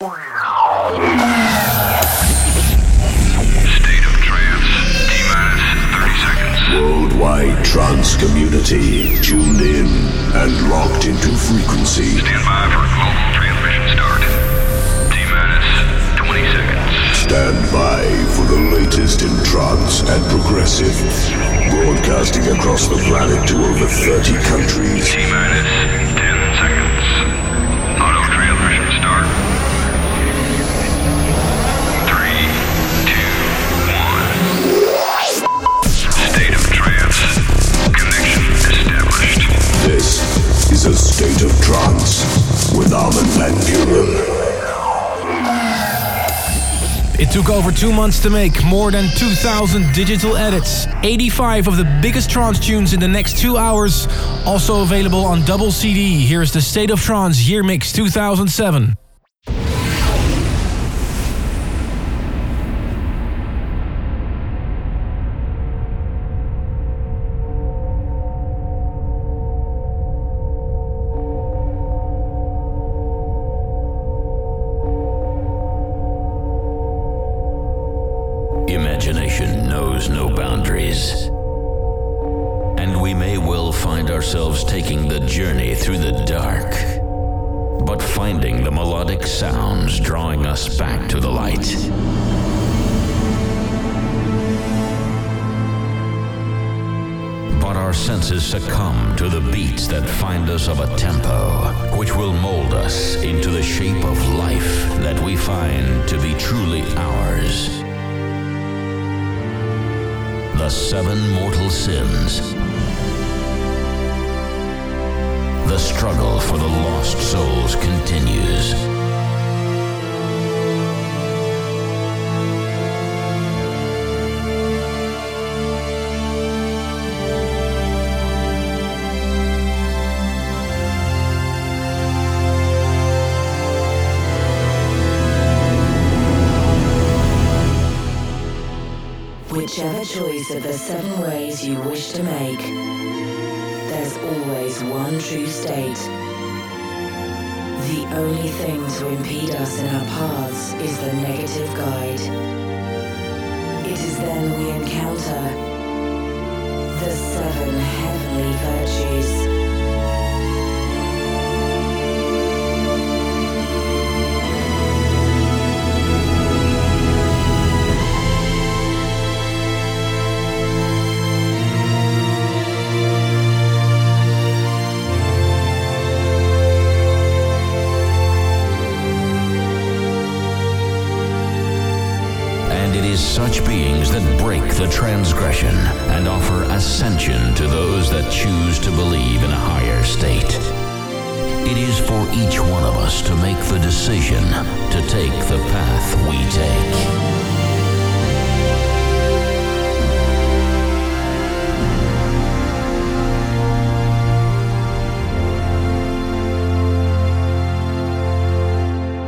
State of trance. T minus 30 seconds. Worldwide trance community tuned in and locked into frequency. Stand by for global transmission start. T minus 20 seconds. Stand by for the latest in trance and progressive. Broadcasting across the planet to over 30 countries. T minus 10 state of trance with Armin Van Buuren. It took over two months to make, more than 2,000 digital edits. 85 of the biggest trance tunes in the next two hours, also available on double CD. Here's the State of Trance Year Mix 2007. Seven ways you wish to make, there's always one true state. The only thing to impede us in our paths is the negative guide. It is then we encounter the seven heavenly virtues. Decision to take the path we take.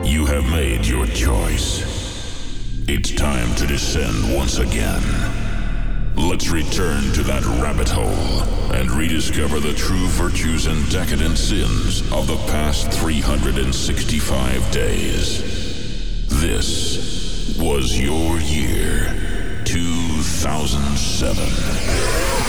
You have made your choice. It's time to descend once again. Let's return to that rabbit hole and rediscover the true virtues and decadent sins of the past 365 days. This was your year 2007.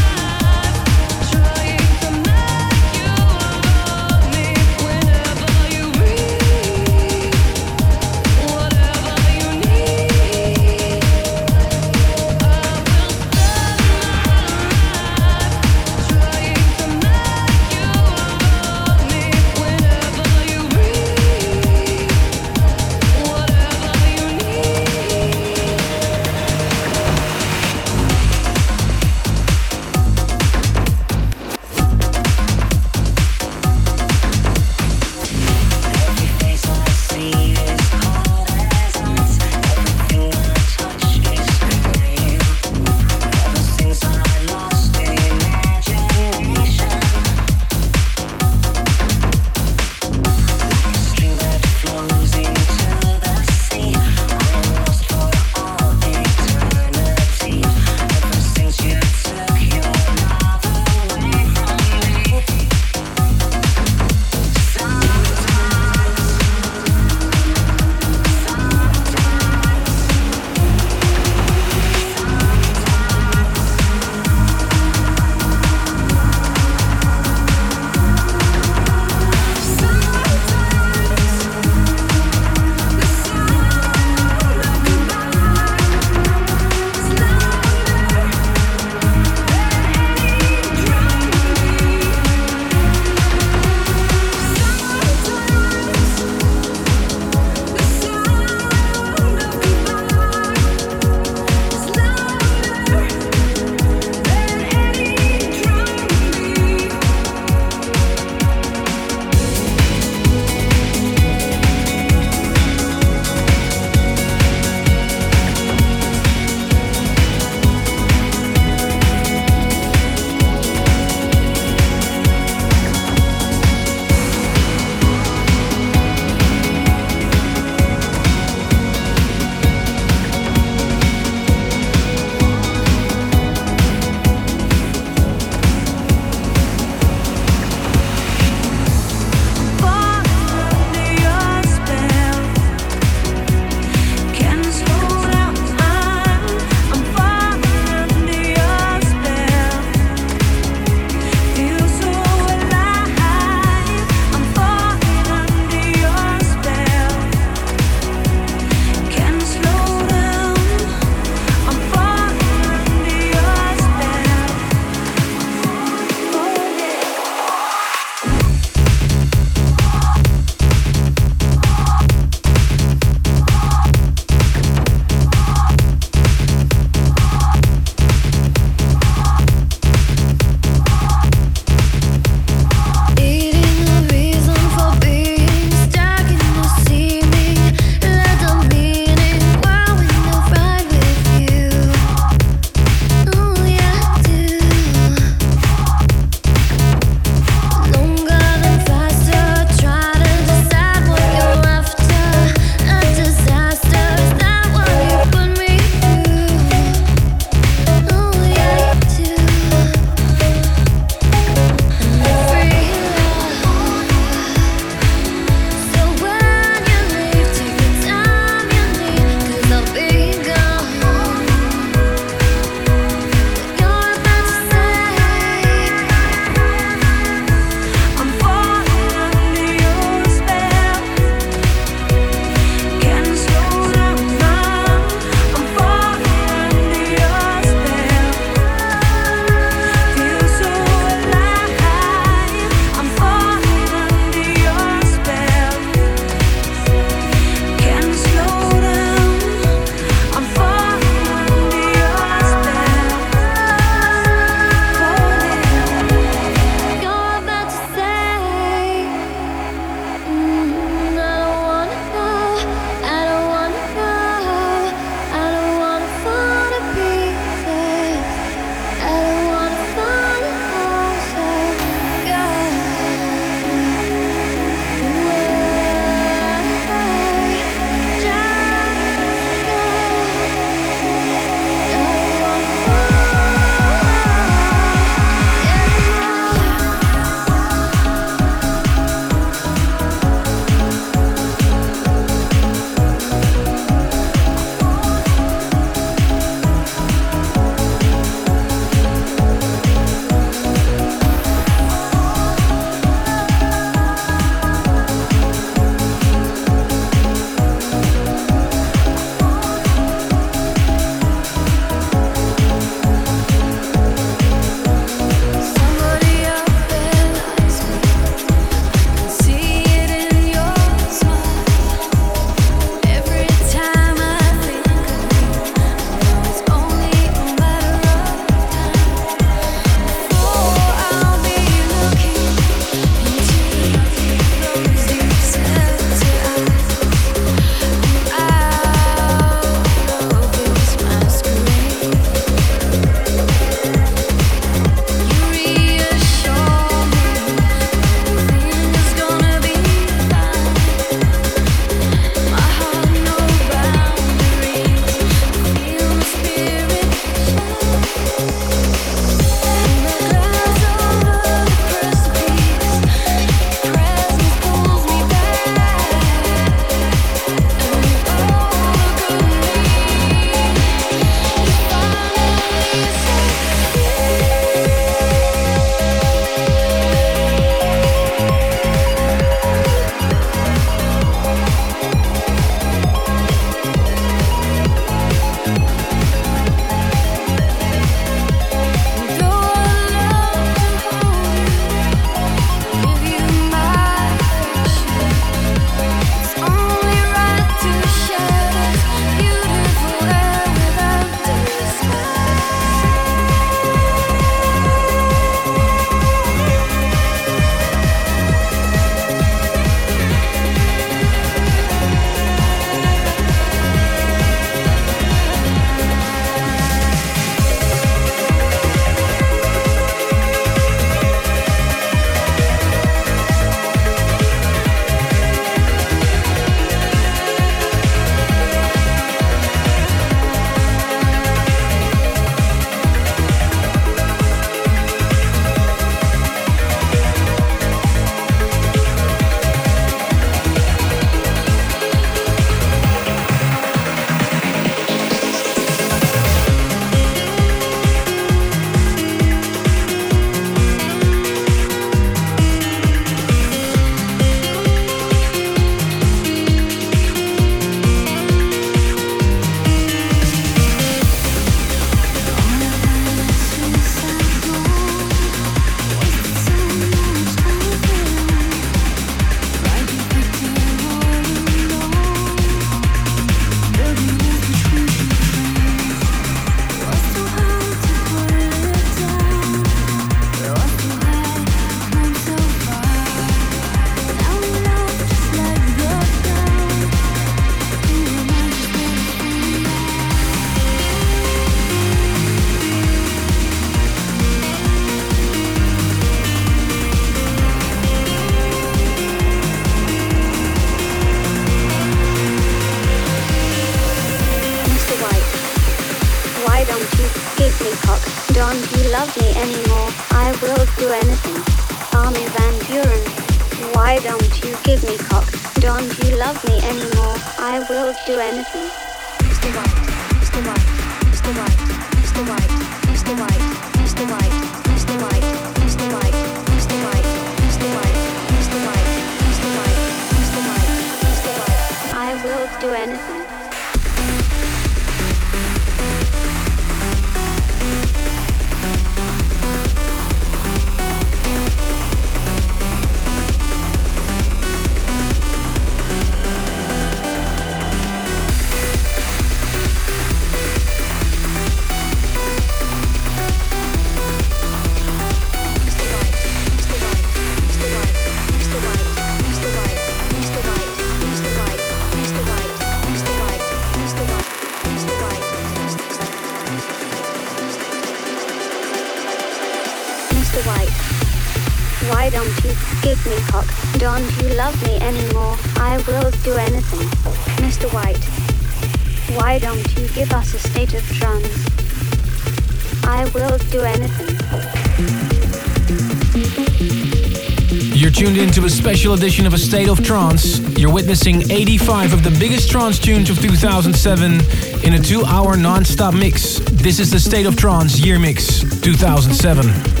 special edition of A State of Trance. You're witnessing 85 of the biggest trance tunes of 2007 in a two hour non stop mix. This is the State of Trance Year Mix 2007.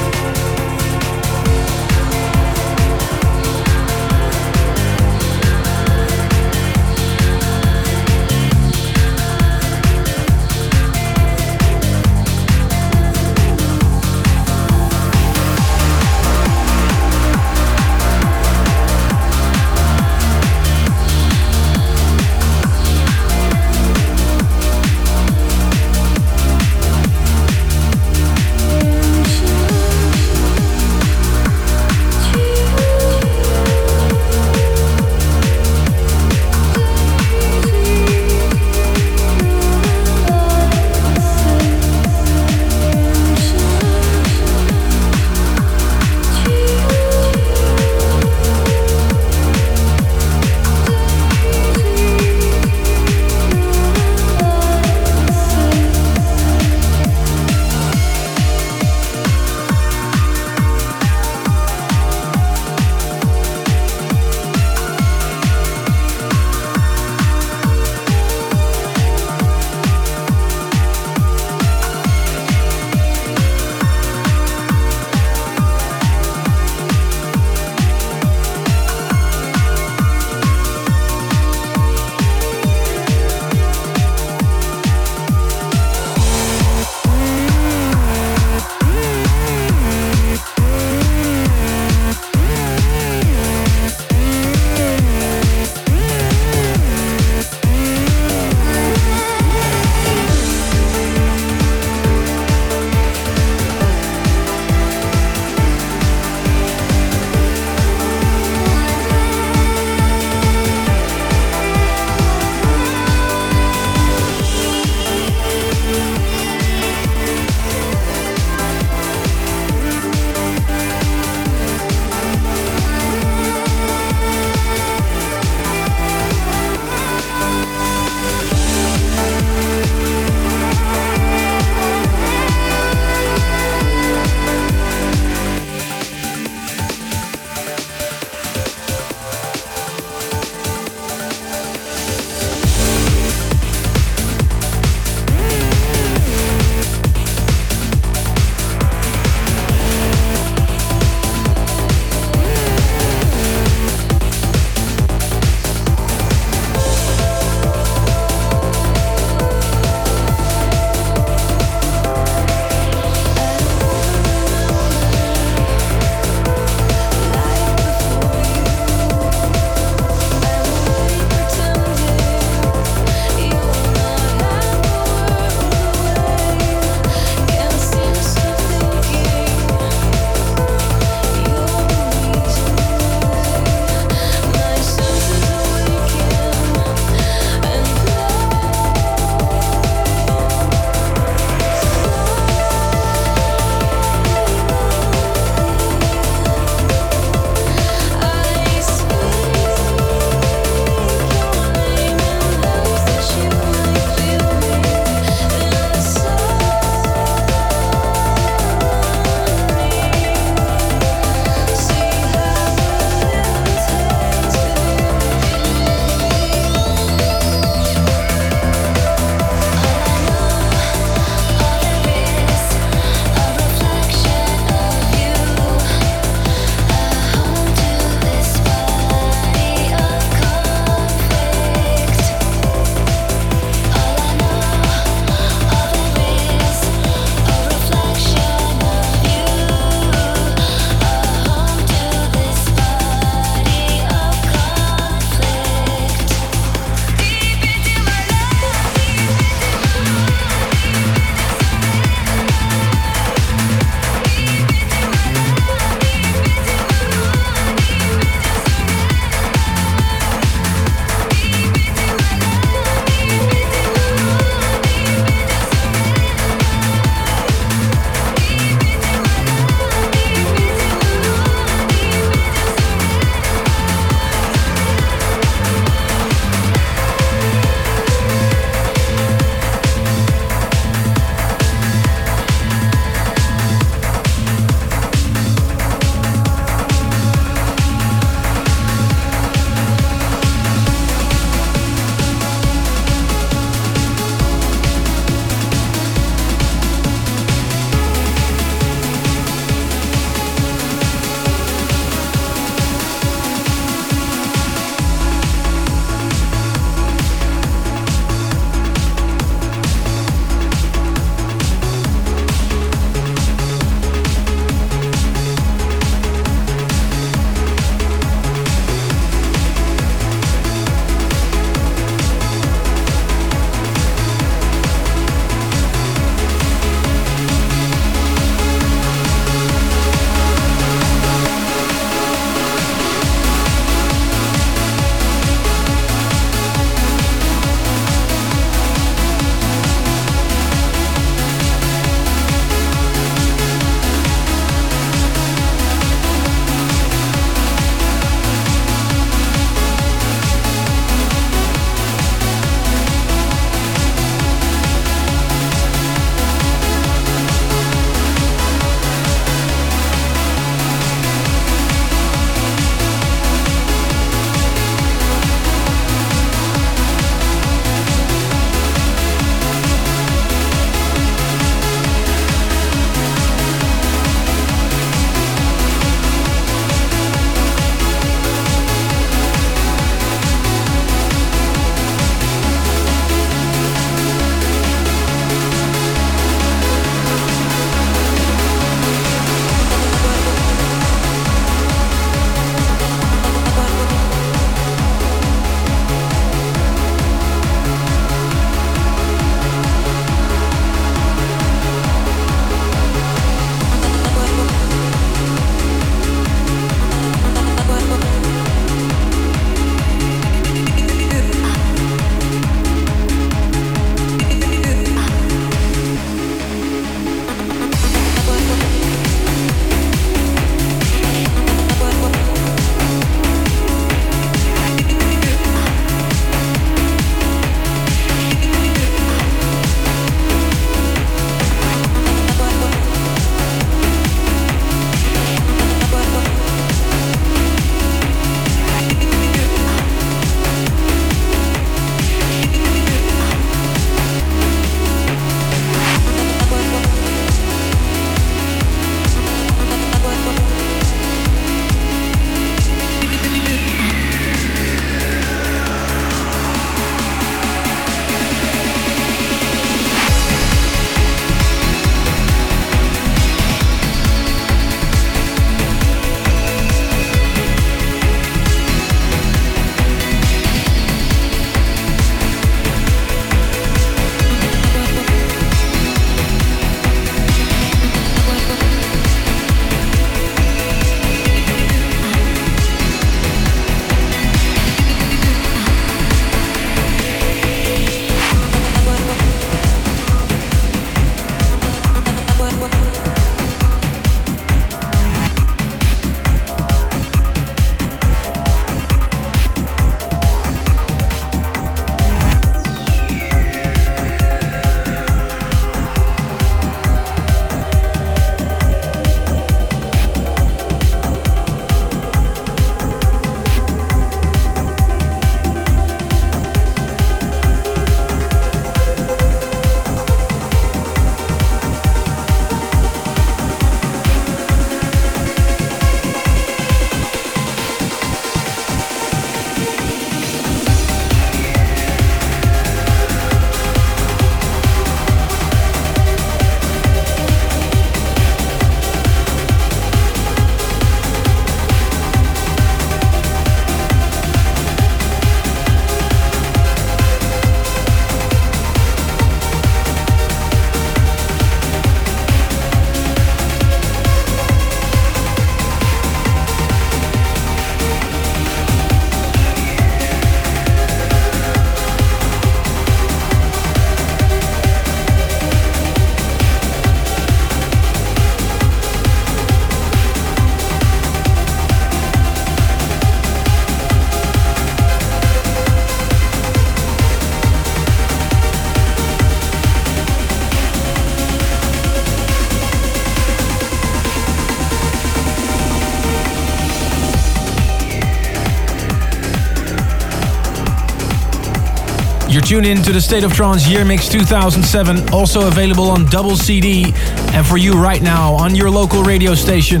You're in to the State of Trance Year Mix 2007, also available on double CD and for you right now on your local radio station.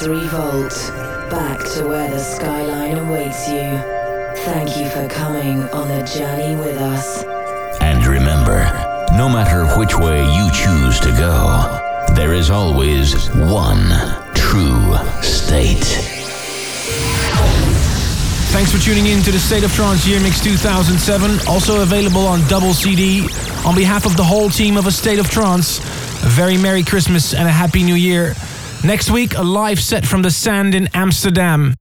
Sensory vault back to where the skyline awaits you. Thank you for coming on the journey with us. And remember, no matter which way you choose to go, there is always one true state. Thanks for tuning in to the State of Trance Year Mix 2007, also available on double CD. On behalf of the whole team of A State of Trance, a very Merry Christmas and a Happy New Year. Next week, a live set from the Sand in Amsterdam.